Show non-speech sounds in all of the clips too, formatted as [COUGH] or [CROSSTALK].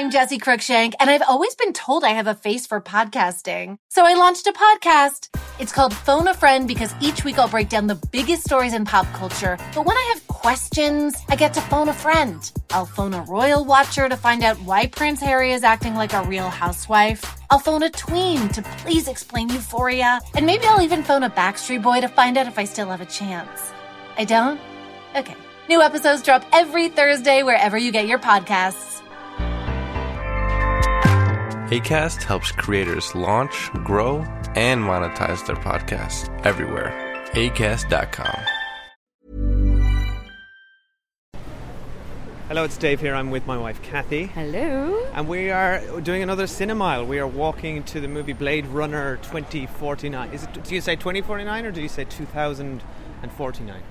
I'm Jesse Cruickshank, and I've always been told I have a face for podcasting. So I launched a podcast. It's called Phone a Friend because each week I'll break down the biggest stories in pop culture. But when I have questions, I get to phone a friend. I'll phone a royal watcher to find out why Prince Harry is acting like a real housewife. I'll phone a tween to please explain euphoria. And maybe I'll even phone a Backstreet Boy to find out if I still have a chance. I don't? Okay. New episodes drop every Thursday wherever you get your podcasts. ACAST helps creators launch, grow, and monetize their podcasts everywhere. ACAST.com. Hello, it's Dave here. I'm with my wife Cathy. Hello. And we are doing another Cinemile. We are walking to the movie Blade Runner 2049. Is it, do you say 2049 or do you say 2049?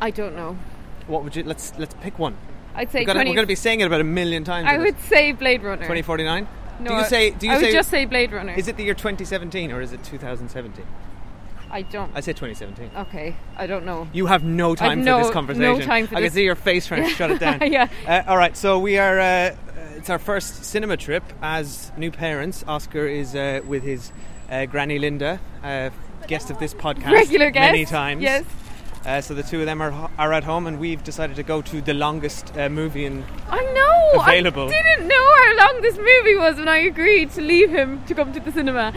I don't know. What would you, let's let's pick one. I'd say We're gonna, 20, we're going to be saying it about a million times. I would this. say Blade Runner. 2049? No, do you say, do you I say, would just say Blade Runner. is it the year 2017 or is it 2017? I don't. I say 2017. okay, I don't know. You have no time for no- this no conversation. time for I this. can see your face trying to shut it down. [LAUGHS] Yeah. Uh, all right, so we are. Uh, it's our first cinema trip as new parents. Oscar is uh, with his uh, granny Linda, uh, guest of this podcast Regular guest. many times. Yes. Uh, so the two of them are are at home, and we've decided to go to the longest uh, movie in. I know. Available. I didn't know how long this movie was when I agreed to leave him to come to the cinema.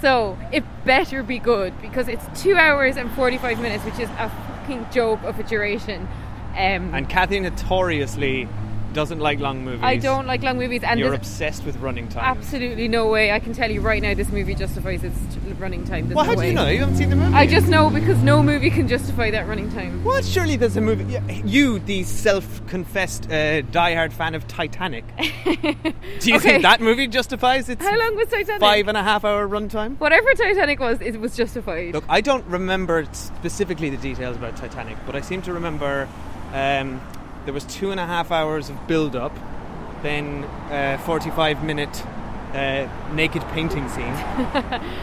So it better be good because it's two hours and forty-five minutes, which is a fucking joke of a duration. Um, And Cathy notoriously doesn't like long movies. I don't like long movies, and You're obsessed with running time. absolutely no way. I can tell you right now, this movie justifies its running time. There's Well, no how do way. you know? You haven't seen the movie. I just know because no movie can justify that running time. What? Surely there's a movie. You, the self-confessed uh, diehard fan of Titanic, [LAUGHS] do you Okay. think that movie justifies its How long was Titanic? five and a half hour runtime? Whatever Titanic was, it was justified. Look, I don't remember specifically the details about Titanic, but I seem to remember um, there was two and a half hours of build-up, then uh, 45 minute uh, naked painting scene, [LAUGHS]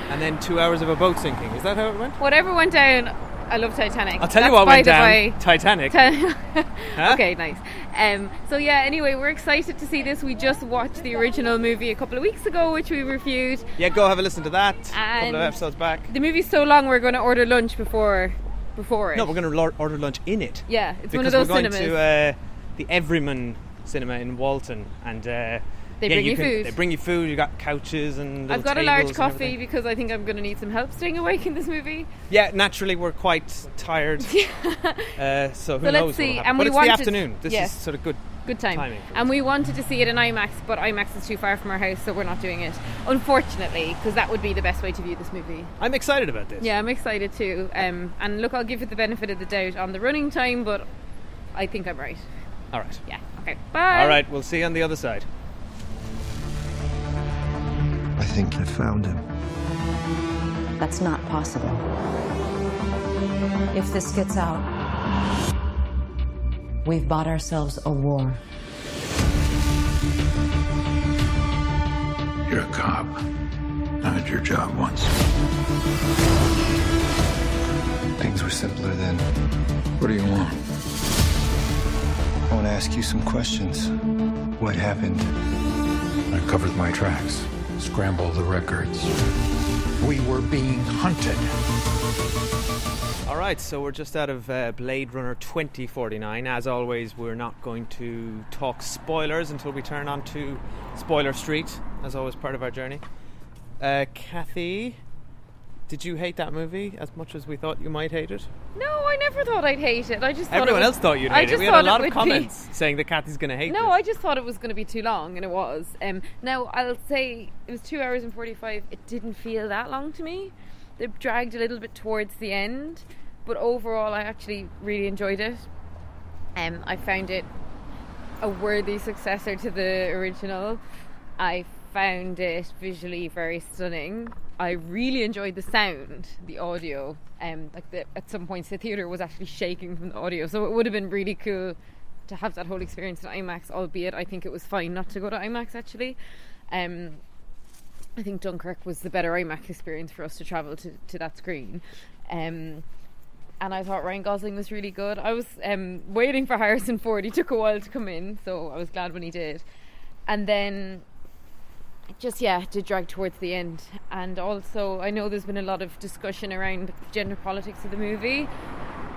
and then two hours of a boat sinking. Is that how it went? Whatever went down, I love Titanic. I'll tell you what went down. Titanic. [LAUGHS] Ti- Huh? Okay, nice. Um, so yeah, anyway, we're excited to see this. We just watched the original movie a couple of weeks ago, which we reviewed. Yeah, go have a listen to that. a couple of episodes back. The movie's so long, we're going to order lunch before before it. No, we're going to order lunch in it. Yeah, it's one of those we're going cinemas. to uh, the Everyman Cinema in Walton, and uh, They yeah, bring you can- food. They bring you food. You got couches and. I've got a large coffee because I think I'm going to need some help staying awake in this movie. Yeah, naturally we're quite tired. [LAUGHS] uh, so who So let's knows? see, what'll and but we it's wanted- the afternoon. This yes. is sort of good. Good time. Timing for and us. we wanted to see it in IMAX, but IMAX is too far from our house, so we're not doing it. Unfortunately, because that would be the best way to view this movie. I'm excited about this. Yeah, I'm excited too. Um, and look, I'll give it the benefit of the doubt on the running time, but I think I'm right. All right. Yeah. Okay. Bye. All right. We'll see you on the other side. I think I found him. That's not possible. If this gets out, we've bought ourselves a war. You're a cop. I had your job once. Things were simpler then. What do you want? I want to ask you some questions. What happened? I covered my tracks, scrambled the records. We were being hunted. All right, so we're just out of uh, Blade Runner 2049. As always, we're not going to talk spoilers until we turn on to Spoiler Street, as always, part of our journey. Uh, Cathy, did you hate that movie as much as we thought you might hate it? No, I never thought I'd hate it. I just thought Everyone it was, else thought you'd I hate it. We had a lot of would be- comments saying that Cathy's going to hate it. No, this. I just thought it was going to be too long, and it was. Um, now I'll say it was two hours and forty-five. It didn't feel that long to me. They dragged a little bit towards the end, but overall, I actually really enjoyed it. Um, I found it a worthy successor to the original. I found it visually very stunning. I really enjoyed the sound, the audio. Um, like the, at some points, the theater was actually shaking from the audio, so it would have been really cool to have that whole experience in IMAX. Albeit, I think it was fine not to go to IMAX actually. Um, I think Dunkirk was the better IMAX experience for us to travel to, to that screen. Um, and I thought Ryan Gosling was really good. I was um, waiting for Harrison Ford. He took a while to come in, so I was glad when he did. And then, just yeah, did drag towards the end. And also, I know there's been a lot of discussion around gender politics of the movie,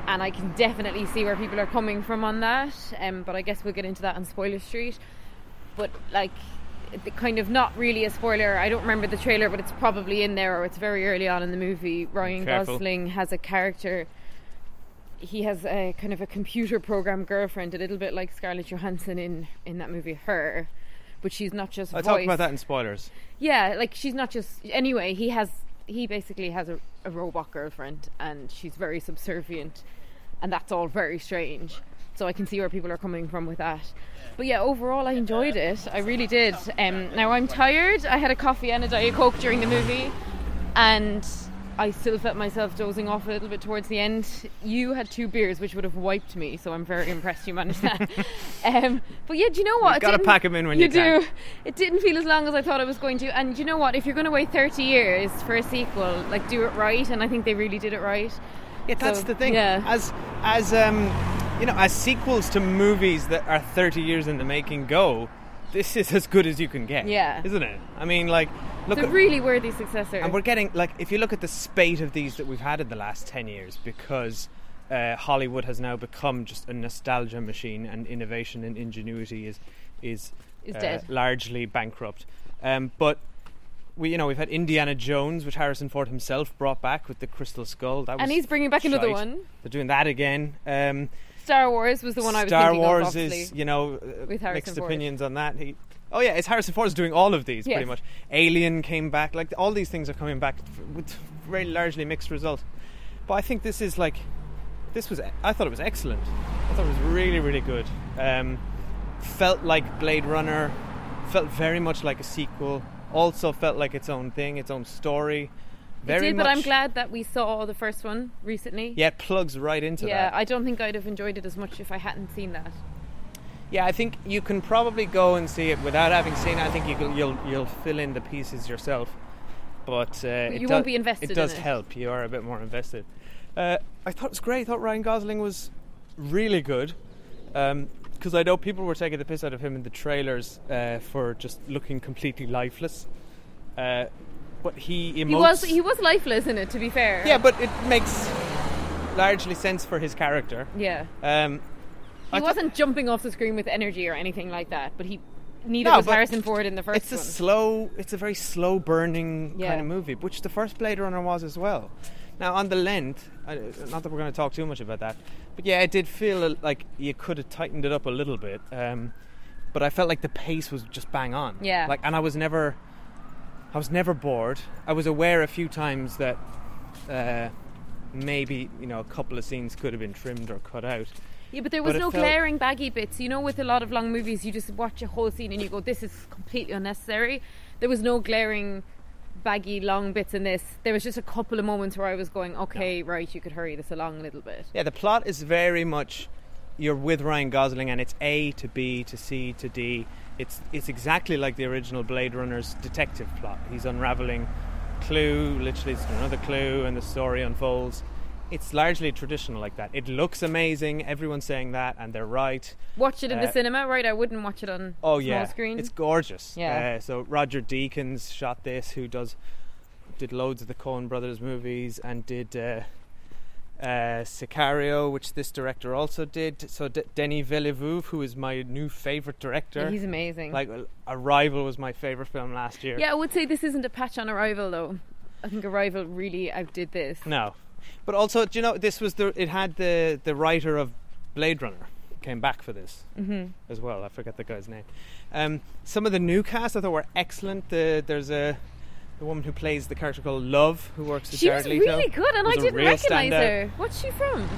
and I can definitely see where people are coming from on that. Um, but I guess we'll get into that on Spoiler Street. But like, the kind of not really a spoiler. I don't remember the trailer, but it's probably in there, or it's very early on in the movie. Ryan Careful. Gosling has a character. He has a kind of a computer program girlfriend, a little bit like Scarlett Johansson in in that movie Her, but she's not just. I voice. talked about that in spoilers. Yeah, like she's not just. Anyway, he has. He basically has a, a robot girlfriend, and she's very subservient, and that's all very strange. So I can see where people are coming from with that. But yeah, overall, I enjoyed it. I really did. Um, now I'm tired. I had a coffee and a diet coke during the movie, and I still felt myself dozing off a little bit towards the end. You had two beers, which would have wiped me. So I'm very impressed you managed that. [LAUGHS] um, but yeah, do you know what? You've gotta pack them in when you do. can. It didn't feel as long as I thought it was going to. And you know what? If you're going to wait 30 years for a sequel, like do it right. And I think they really did it right. Yeah, that's So, the thing. Yeah. As as um, you know, as sequels to movies that are 30 years in the making go, this is as good as you can get. Yeah. Isn't it? I mean, like, look It's a at, really worthy successor. and we're getting like if you look at the spate of these that we've had in the last 10 years because uh, Hollywood has now become just a nostalgia machine and innovation and ingenuity is is, Is uh, dead. largely bankrupt. Um, but we, you know, we've had Indiana Jones, which Harrison Ford himself brought back with the Crystal Skull. That was and he's bringing back another one. They're doing that again. Um, Star Wars was the one I was Star thinking Wars of. Is, you know, uh, mixed Ford. opinions on that. He, oh yeah, it's Harrison Ford's doing all of these Yes. pretty much. Alien came back, like all these things are coming back with very largely mixed results. But I think this is like, this was, I thought it was excellent. I thought it was really, really good. Um, felt like Blade Runner, felt very much like a sequel. Also felt like its own thing, its own story. It did, but I'm glad that we saw the first one recently. Yeah, it plugs right into yeah, that. Yeah, I don't think I'd have enjoyed it as much if I hadn't seen that. Yeah, I think you can probably go and see it without having seen it. I think you will, you'll you'll fill in the pieces yourself, but, uh, it you do- won't be invested It in does it. help. You are a bit more invested. Uh, I thought it was great. I thought Ryan Gosling was really good because I know people were taking the piss out of him in the trailers uh, for just looking completely lifeless. But he emotes. He was he was lifeless in it, to be fair. yeah, but it makes largely sense for his character. yeah. Um, He I wasn't jumping off the screen with energy or anything like that, but he neither No, was Harrison Ford in the first it's a one. slow it's a very slow burning Yeah. kind of movie which the first blade runner was as well now on the length I- not that we're going to talk too much about that but yeah it did feel like you could have tightened it up a little bit um, but i felt like the pace was just bang on Yeah. like and i was never i was never bored i was aware a few times that uh, maybe you know a couple of scenes could have been trimmed or cut out yeah, but there was but no glaring baggy bits. You know, with a lot of long movies, you just watch a whole scene and you go, "This is completely unnecessary." There was no glaring baggy long bits in this. There was just a couple of moments where I was going, "Okay, right, you could hurry this along a little bit." Yeah, the plot is very much you're with Ryan Gosling and it's A to B to C to D. It's it's exactly like the original Blade Runner's detective plot. He's unraveling clue, literally it's another clue and the story unfolds. It's largely traditional like that. It looks amazing, everyone's saying that and they're right. Watch it in the Uh, cinema, right? I wouldn't watch it on Oh small yeah, screen. it's gorgeous. Yeah. Uh, so Roger Deakins shot this, who does did loads of the Coen Brothers movies and did uh, uh, Sicario, which this director also did. So D- Denis Villeneuve, who is my new favorite director. He's amazing. Like Arrival was my favorite film last year. yeah, I would say this isn't a patch on Arrival though. I think Arrival really outdid this. No, but also, do you know, this was the it had the the writer of Blade Runner came back for this Mhm. as well. I forget the guy's name. Um, some of the new cast I thought were excellent. The, there's a the woman who plays the character called Love, who works with She Jared was Leto. really good, and I didn't recognise her. What's she from?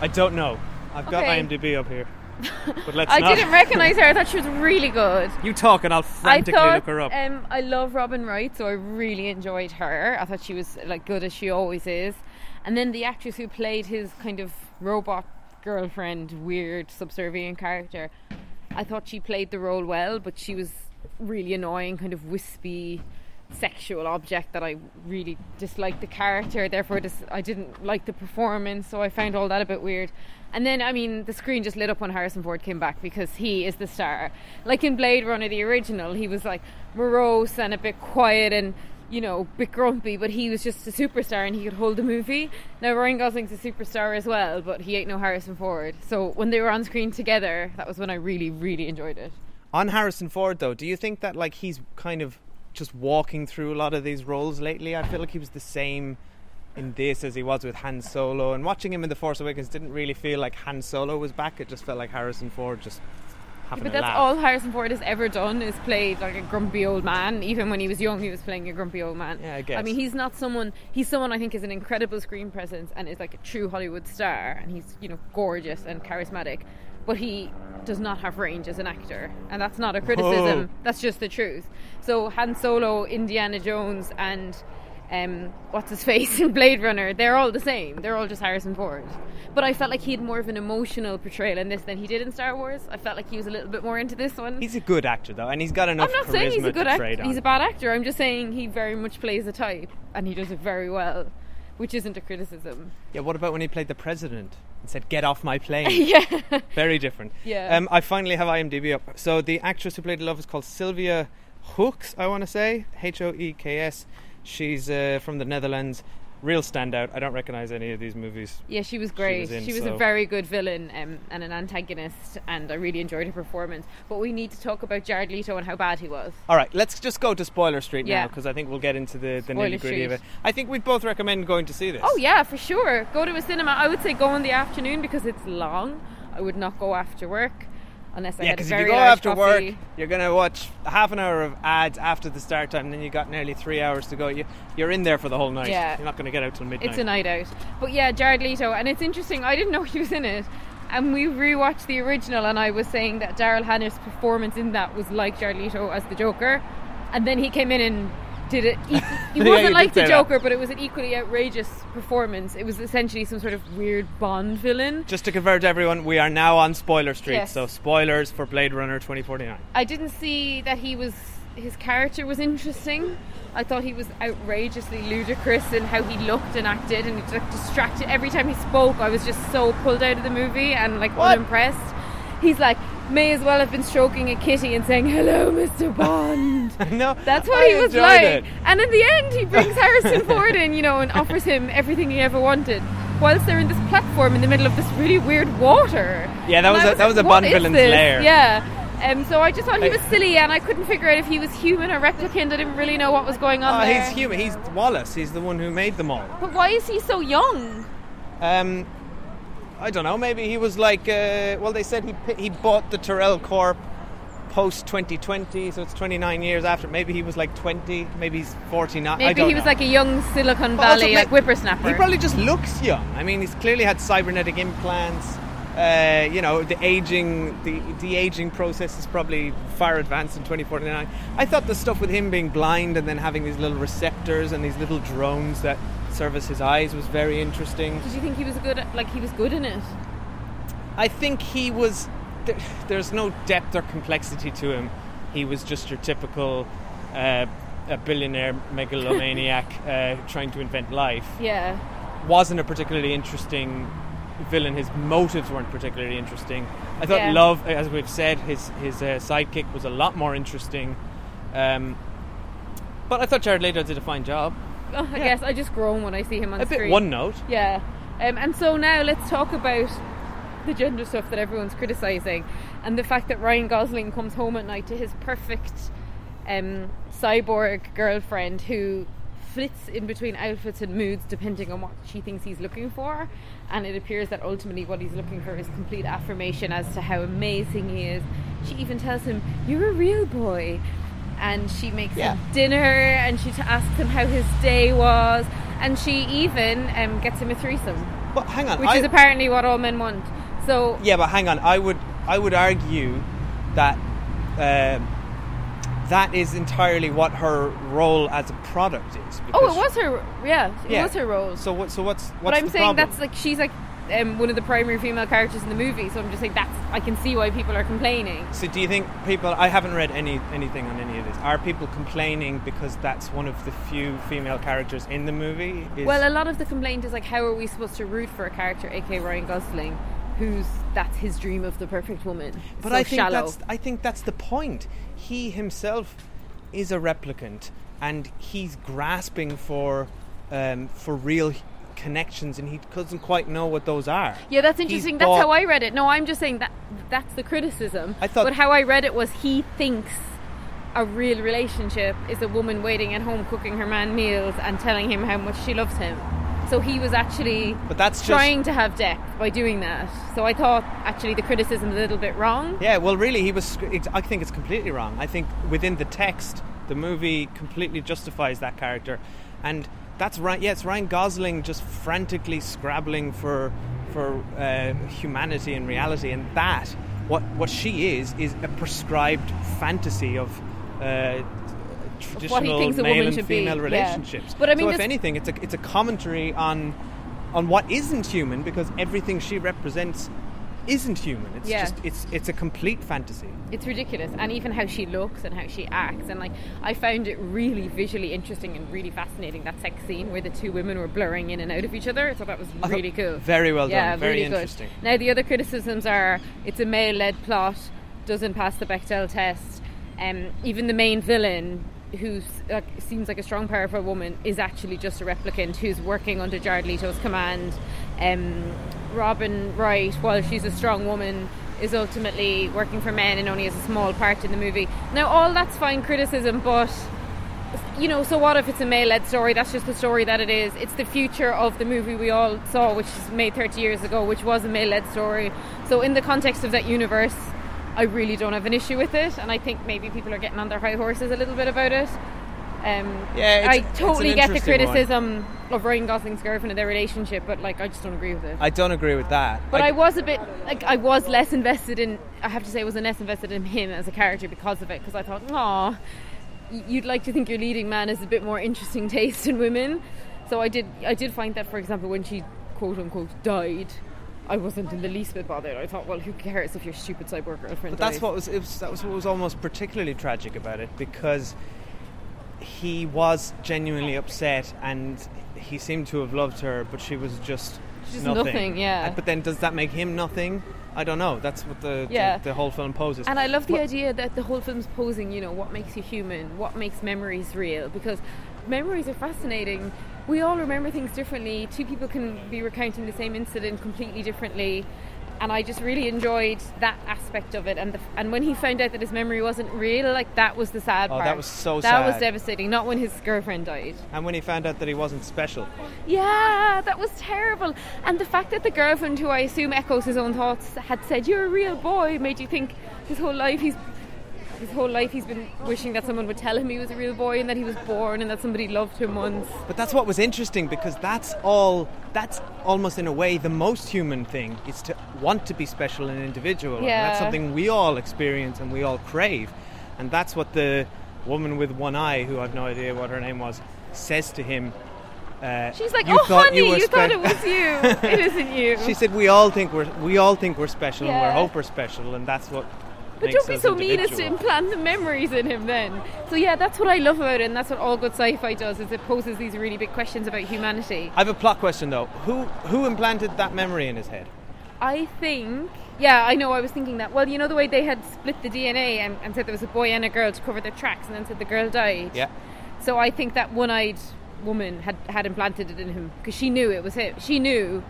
I don't know. I've got Okay. IMDb up here, [LAUGHS] but let's I not. didn't recognise her. I thought she was really good. You talk, and I'll I frantically thought look her up. Um, I love Robin Wright, so I really enjoyed her. I thought she was like good as she always is. And then the actress who played his kind of robot girlfriend, weird, subservient character, I thought she played the role well, but she was really annoying, kind of wispy, sexual object that I really disliked the character. Therefore, I didn't like the performance, so I found all that a bit weird. And then, I mean, the screen just lit up when Harrison Ford came back because he is the star. Like in Blade Runner, the original, he was like morose and a bit quiet and, you know, a bit grumpy, but he was just a superstar and he could hold a movie. Now, Ryan Gosling's a superstar as well, but he ain't no Harrison Ford. So when they were on screen together, that was when I really, really enjoyed it. On Harrison Ford, though, do you think that like he's kind of just walking through a lot of these roles lately? I feel like he was the same in this as he was with Han Solo, and watching him in The Force Awakens didn't really feel like Han Solo was back. It just felt like Harrison Ford just having But a that's laugh. all Harrison Ford has ever done is played like a grumpy old man. Even when he was young, he was playing a grumpy old man. Yeah, I guess. I mean, he's not someone. He's someone I think is an incredible screen presence and is like a true Hollywood star, and he's you know gorgeous and charismatic. But he does not have range as an actor, and that's not a criticism. Whoa. That's just the truth. So Han Solo, Indiana Jones, and um, what's his [LAUGHS] face in Blade Runner, they're all the same. They're all just Harrison Ford. But I felt like he had more of an emotional portrayal in this than he did in Star Wars. I felt like he was a little bit more into this one. He's a good actor though, and he's got enough I'm not charisma saying he's a good actor. He's a bad actor. I'm just saying he very much plays a type, and he does it very well, which isn't a criticism. yeah, what about when he played the president and said, "Get off my plane"? [LAUGHS] yeah. Very different. Yeah. Um, I finally have IMDb up. So the actress who played Love is called Sylvia Hoeks. I want to say H O E K S. She's uh, from the Netherlands. Real standout. I don't recognize any of these movies. Yeah, she was great. was She was, so- a very good villain um, and an antagonist, and I really enjoyed her performance. But we need to talk about Jared Leto and how bad he was. All right, let's just go to Spoiler Street now because I think we'll get into the, the nitty gritty of it. I think we'd both recommend going to see this. Oh yeah, for sure. Go to a cinema. I would say go in the afternoon because it's long. I would not go after work unless I Yeah, because if you go large after coffee. work, you're going to watch half an hour of ads after the start time, and then you got nearly three hours to go. You, you're in there for the whole night. Yeah. You're not going to get out till midnight. It's a night out. But yeah, Jared Leto, and it's interesting. I didn't know [LAUGHS] he was in it, and we rewatched the original, and I was saying that Daryl Hannah's performance in that was like Jared Leto as the Joker, and then he came in and did it. [LAUGHS] Yeah, wasn't like the say that. Joker, but it was an equally outrageous performance. It was essentially some sort of weird Bond villain. Just to convert everyone, we are now on Spoiler Street, Yes. so spoilers for Blade Runner 2049. I didn't see that he was his character was interesting. I thought he was outrageously ludicrous in how he looked and acted, and he like, distracted every time he spoke. I was just so pulled out of the movie and like What? unimpressed. He's like, may as well have been stroking a kitty and saying, "Hello, Mr. Bond." [LAUGHS] no, That's what I he was like. it. And in the end, he brings [LAUGHS] Harrison Ford in, you know, and offers him everything he ever wanted. Whilst they're in this platform in the middle of this really weird water. Yeah, that was I a- that was a Bond villain's this?" lair. Yeah. Um, so I just thought he was silly, and I couldn't figure out if he was human or replicant. I didn't really know what was going on Oh, there. he's human. He's Wallace. He's the one who made them all. But why is he so young? Um, I don't know. Maybe he was like. Uh, well, they said he he bought the Tyrell Corp post 2020, so it's 29 years after. Maybe he was like 20. Maybe he's 49. I Maybe he was know. like a young Silicon Valley like like, whippersnapper. He probably just looks young. I mean, he's clearly had cybernetic implants. Uh, you know, the aging, the the aging process is probably far advanced in 2049. I thought the stuff with him being blind and then having these little receptors and these little drones that service his eyes was very interesting. Did you think he was good? At, like he was good in it? I think he was. There, there's no depth or complexity to him. He was just your typical uh, a billionaire megalomaniac [LAUGHS] uh, trying to invent life. Yeah. Wasn't a particularly interesting villain. His motives weren't particularly interesting. I thought Yeah. Love, as we've said, his his uh, sidekick was a lot more interesting. Um, but I thought Jared Leto did a fine job. Oh, [LAUGHS] I Yeah. guess I just groan when I see him on A bit screen. one note. Yeah. Um, and so now let's talk about the gender stuff that everyone's criticizing, and the fact that Ryan Gosling comes home at night to his perfect um, cyborg girlfriend who flits in between outfits and moods depending on what she thinks he's looking for. And it appears that ultimately what he's looking for is complete affirmation as to how amazing he is. She even tells him, You're a real boy. And she makes Yeah. him dinner and she t- asks him how his day was. And she even um, gets him a threesome, But hang on, which I- is apparently what all men want. So, Yeah, but hang on. I would I would argue that um, that is entirely what her role as a product is. oh, it was her, yeah, it Yeah. was her role. So what? So what's what's but I'm saying problem? that's like she's like um, one of the primary female characters in the movie. So I'm just like, that's I can see why people are complaining. So do you think people? I haven't read any anything on any of this. Are people complaining because that's one of the few female characters in the movie? Is, Well, a lot of the complaint is like, how are we supposed to root for a character, aka Ryan Gosling, who's that's his dream of the perfect woman? but so I think shallow. that's I think that's the point. He himself is a replicant, and he's grasping for um, for real connections, and he doesn't quite know what those are. Yeah, that's He's interesting. That's bought- how I read it. No, I'm just saying that that's the criticism. I thought- but how I read it was he thinks a real relationship is a woman waiting at home cooking her man meals and telling him how much she loves him. So he was actually But that's just- trying to have depth by doing that. So I thought actually the criticism a little bit wrong. Yeah, well, really, he was. it's- I think it's completely wrong. I think within the text, the movie completely justifies that character, and that's right. Yeah, it's Ryan Gosling just frantically scrabbling for for uh, humanity and reality, and that what what she is is a prescribed fantasy of. Uh, Traditional male and should be, female yeah. relationships. But I mean, so if anything, it's a it's a commentary on on what isn't human because everything she represents isn't human. It's Yeah. just it's it's a complete fantasy. It's ridiculous, and even how she looks and how she acts, and like I found it really visually interesting and really fascinating that sex scene where the two women were blurring in and out of each other. So that was really cool. very well done, yeah, very really interesting. Good. Now the other criticisms are it's a male-led plot, doesn't pass the Bechdel test. Um, even the main villain, who like, seems like a strong, powerful woman, is actually just a replicant who's working under Jared Leto's command. Um, Robin Wright, while she's a strong woman, is ultimately working for men and only has a small part in the movie. Now, all that's fine criticism, but you know, so what if it's a male-led story? That's just the story that it is. It's the future of the movie we all saw, which is made 30 years ago, which was a male-led story. So, in the context of that universe, I really don't have an issue with it, and I think maybe people are getting on their high horses a little bit about it. Um, Yeah, I totally get the interesting one. criticism of Ryan Gosling's girlfriend and their relationship, but like I just don't agree with it. I don't agree with that. But I, was a bit like I was less invested in. I have to say, I was less invested in him as a character because of it. Because I thought, aw, you'd like to think your leading man has a bit more interesting [LAUGHS] taste in women. So I did. I did find that, for example, when she quote unquote died, I wasn't in the least bit bothered. I thought, well, who cares if your stupid cyborg girlfriend? Dies? But that's what was, it was that was what was almost particularly tragic about it because he was genuinely upset and he seemed to have loved her, but she was just Just nothing. nothing, yeah. But then does that make him nothing? I don't know. That's what the Yeah. the, the whole film poses. And I love the But- idea that the whole film's posing, you know, what makes you human, what makes memories real, because memories are fascinating. We all remember things differently. Two people can be recounting the same incident completely differently. And I just really enjoyed that aspect of it. And the, and when he found out that his memory wasn't real, like that was the sad oh, part. Oh, part. that was so sad. That was devastating. Not when his girlfriend died. And when he found out that he wasn't special, Yeah, that was terrible. And the fact that the girlfriend, who I assume echoes his own thoughts, had said, "You're a real boy," made you think his whole life he's his whole life he's been wishing that someone would tell him he was a real boy and that he was born and that somebody loved him once. But that's what was interesting because that's all. That's almost in a way the most human thing is to want to be special and individual. And that's something we all experience and we all crave, and that's what the woman with one eye, who I've no idea what her name was, says to him. Uh, She's like, "You "Oh, honey, you, you thought it was you. [LAUGHS] it isn't you." she said, "We all think we're we all think we're special and we Yeah. hope we're special, and that's what." But don't be so mean as to implant the memories in him then. So yeah, that's what I love about it and that's what all good sci-fi does is it poses these really big questions about humanity. I have a plot question though. Who who implanted that memory in his head? I think. Yeah, I know. I was thinking that. Well, you know the way they had split the DNA and, and said there was a boy and a girl to cover their tracks, and then said the girl died. Yeah. So I think that one-eyed woman had had implanted it in him because she knew it was him. She knew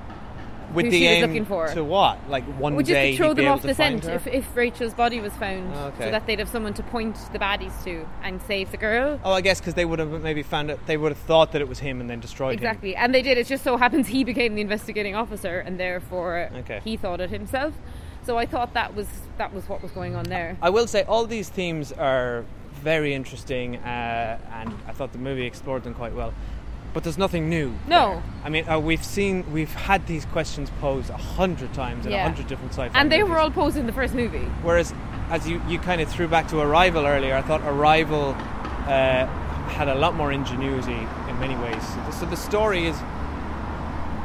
With who the she was aim looking for. to what? Like one Well, just day to throw them off the scent if, if Rachel's body was found, okay. so that they'd have someone to point the baddies to and save the girl. Oh, I guess because they would have maybe found it. They would have thought that it was him and then destroyed him. Exactly, and they did. It just so happens he became the investigating officer, and therefore Okay. he thought it himself. So I thought that was that was what was going on there. I will say all these themes are very interesting, uh, and I thought the movie explored them quite well. But there's nothing new. No. there. I mean, uh, we've seen, we've had these questions posed a hundred times in a Yeah. hundred different sci-fi and they movies. were all posed in the first movie. Whereas, as you, you kind of threw back to Arrival earlier, I thought Arrival uh, had a lot more ingenuity in many ways. So the, so the story is.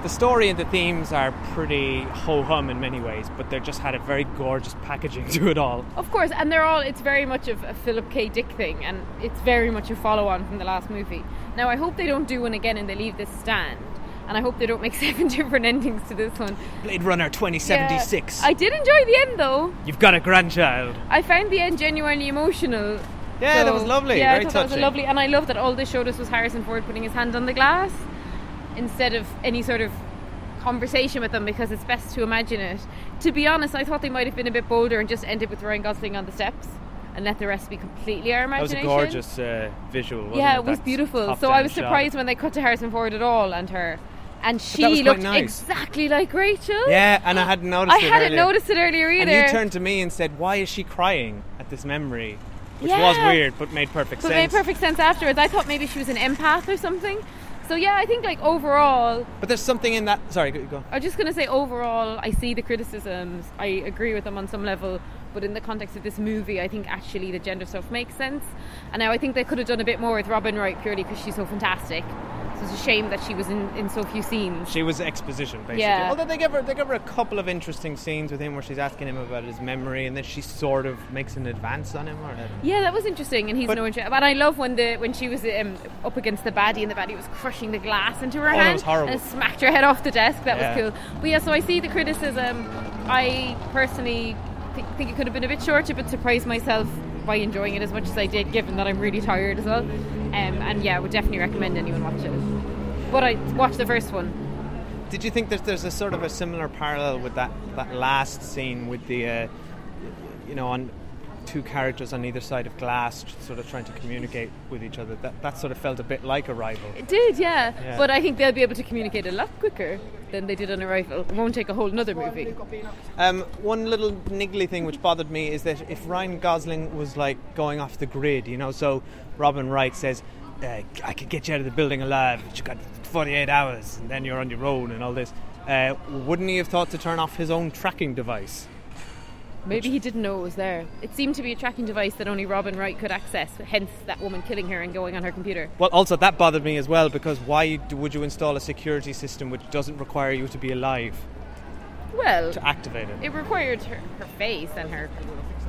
The story and the themes are pretty ho hum in many ways, but they just had a very gorgeous packaging [LAUGHS] to it all. Of course, and they're all. It's very much of a Philip K. Dick thing, and it's very much a follow-on from the last movie. Now, I hope they don't do one again and they leave this stand, and I hope they don't make [LAUGHS] seven different endings to this one. Blade Runner 2076. Yeah. I did enjoy the end, though. You've got a grandchild. I found the end genuinely emotional. Yeah, that was lovely. Yeah, Very I thought that was lovely, and I love that all this showed us was Harrison Ford putting his hand on the glass instead of any sort of conversation with them because it's best to imagine it. To be honest, I thought they might have been a bit bolder and just ended with Ryan Gosling on the steps and let the rest be completely our imagination. That was a imagination. gorgeous uh, visual. Wasn't yeah, it? it was beautiful. So I down was shot. surprised when they cut to Harrison Ford at all and her. And she looked nice. exactly like Rachel. Yeah, and I hadn't noticed I it hadn't earlier. noticed it earlier either. And you turned to me and said, "Why is she crying at this memory?" Which was weird, but made perfect But it sense. made perfect sense afterwards. I thought maybe she was an empath or something. So yeah, I think like overall, But there's something in that. Sorry, go. go. I was just gonna say overall, I see the criticisms. I agree with them on some level, but in the context of this movie, I think actually the gender stuff makes sense. And now I think they could have done a bit more with Robin Wright purely because she's so fantastic. So it's a shame that she was in, in so few scenes. She was exposition, basically. Yeah. Although they give her, they give her a couple of interesting scenes with him where she's asking him about his memory, and then she sort of makes an advance on him. Or. Yeah, that was interesting, and he's But- no interest. But I love when the when she was um, up against the baddie, and the baddie was crushing the glass into her Oh, hand was horrible. and smacked her head off the desk. That Yeah. was cool. But yeah, so I see the criticism. I personally th- think it could have been a bit shorter, but surprised myself by enjoying it as much as I did, given that I'm really tired as well. Um, and yeah, I would definitely recommend anyone watch it. But I watched the first one. Did you think that there's a sort of a similar parallel with that, that last scene with the, uh, you know, on two characters on either side of glass, sort of trying to communicate with each other? That that sort of felt a bit like Arrival. It did, yeah. Yeah. But I think they'll be able to communicate a lot quicker than they did on Arrival. It won't take a whole another movie. Um, one little niggly thing which bothered me is that if Ryan Gosling was like going off the grid, you know, so Robin Wright says, uh, "I could get you out of the building alive, but you've got 48 hours, and then you're on your own and all this." Uh, wouldn't he have thought to turn off his own tracking device? Maybe he didn't know it was there. It seemed to be a tracking device that only Robin Wright could access, hence that woman killing her and going on her computer. Well, also that bothered me as well because why would you install a security system which doesn't require you to be alive Well, to activate it? it required her, her face and her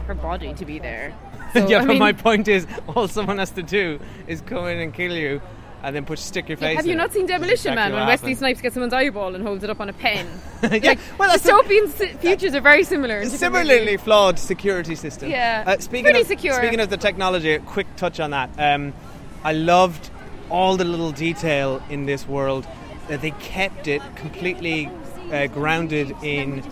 her body to be there. [LAUGHS] So, yeah, I but mean, my point is, all someone has to do is come in and kill you, and then put stick your yeah, face. have you not it. seen Demolition Man when Wesley. Snipes gets someone's eyeball and holds it up on a pen? [LAUGHS] yeah, like, well, dystopian si- futures are very similar. Similarly flawed security system. Yeah, Uh, speaking pretty of secure. speaking of the technology, a quick touch on that. Um, I loved all the little detail in this world. Uh, they kept it completely uh, grounded in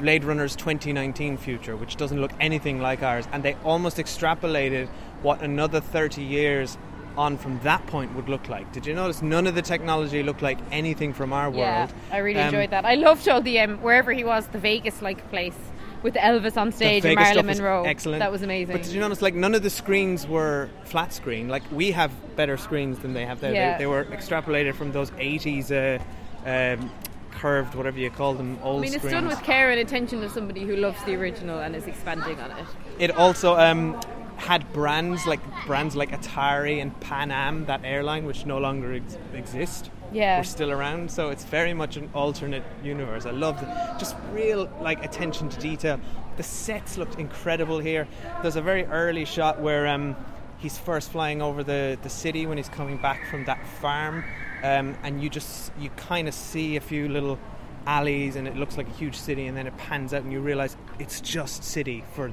Blade Runner's 2019 future, which doesn't look anything like ours, and they almost extrapolated what another 30 years on from that point would look like. Did you notice none of the technology looked like anything from our Yeah, world? I really Um, enjoyed that. I loved all the um, wherever he was, the Vegas-like place with Elvis on stage and Marilyn Monroe. Excellent. That was amazing. But did you notice, like, none of the screens were flat screen. Like, we have better screens than they have there. Yeah. They, they were extrapolated from those 80s uh, um, curved, whatever you call them, old I mean, it's screens. done with care and attention of somebody who loves the original and is expanding on it. It also um, had brands like brands like Atari and Pan Am, that airline, which no longer ex- exist. Yeah. We're still around, so it's very much an alternate universe. I love the, just real like attention to detail. The sets looked incredible here. There's a very early shot where um, he's first flying over the, the city when he's coming back from that farm, um, and you just you kind of see a few little alleys, and it looks like a huge city, and then it pans out, and you realize it's just city for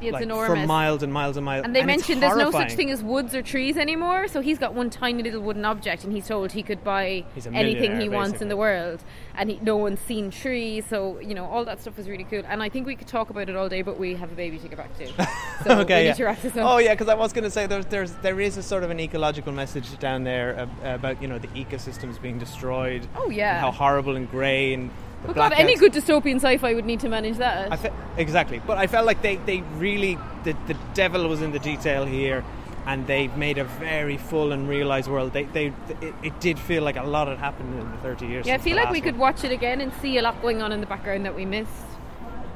It's like, enormous. for miles and miles and miles. And they it's mentioned there's no such thing as woods or trees anymore. So he's got one tiny little wooden object, and he's told he could buy anything he wants in the world. And he, no one's seen trees, so you know all that stuff is really cool. And I think we could talk about it all day, but we have a baby to get back to. [LAUGHS] So okay, yeah. to wrap this up. Oh yeah, because I was going to say there's there's there is a sort of an ecological message down there about you know the ecosystems being destroyed. Oh, yeah. and how horrible and grey and the Oh God, any good dystopian sci-fi would need to manage that. I fe- exactly, but I felt like they, they really the, the devil was in the detail here, and they made a very full and realized world. They they it, it did feel like a lot had happened in the thirty years. yeah, I feel like we last could watch it again and see a lot going on in the background that we missed.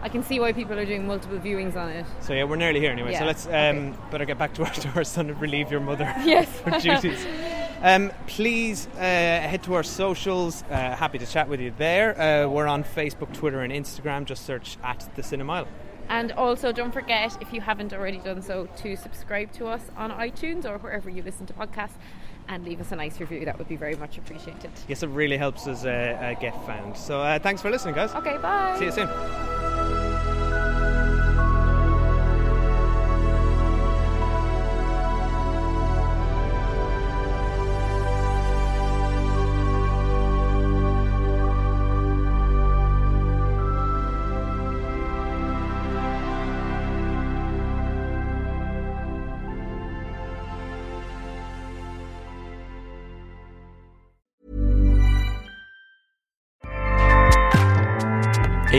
I can see why people are doing multiple viewings on it. So yeah, we're nearly here anyway. So let's um, okay. better get back to our, to our son and relieve your mother [LAUGHS] Yes. her duties. [LAUGHS] Um, please uh, head to our socials. Uh, happy to chat with you there. Uh, we're on Facebook, Twitter, and Instagram. Just search at the Cinemile. And also, don't forget, if you haven't already done so, to subscribe to us on iTunes or wherever you listen to podcasts and leave us a nice review. That would be very much appreciated. Yes, it really helps us uh, uh, get found. So uh, thanks for listening, guys. Okay, bye. See you soon.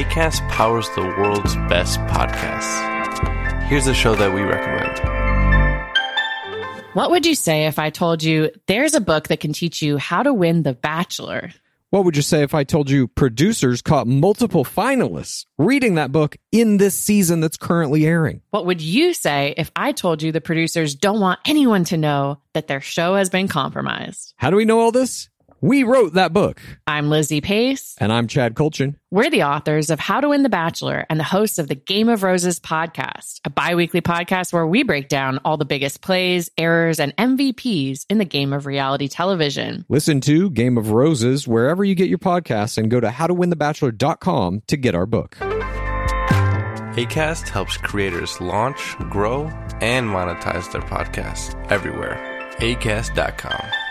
ACAST powers the world's best podcasts. Here's a show that we recommend. What would you say if I told you there's a book that can teach you how to win The Bachelor? What would you say if I told you producers caught multiple finalists reading that book in this season that's currently airing? What would you say if I told you the producers don't want anyone to know that their show has been compromised? How do we know all this? We wrote that book. I'm Lizzy Pace. And I'm Chad Kultgen. We're the authors of How to Win the Bachelor and the hosts of the Game of Roses podcast, a bi-weekly podcast where we break down all the biggest plays, errors, and MVPs in the game of reality television. Listen to Game of Roses wherever you get your podcasts and go to howtowinthebachelor.com to get our book. ACAST helps creators launch, grow, and monetize their podcasts everywhere. ACAST.com.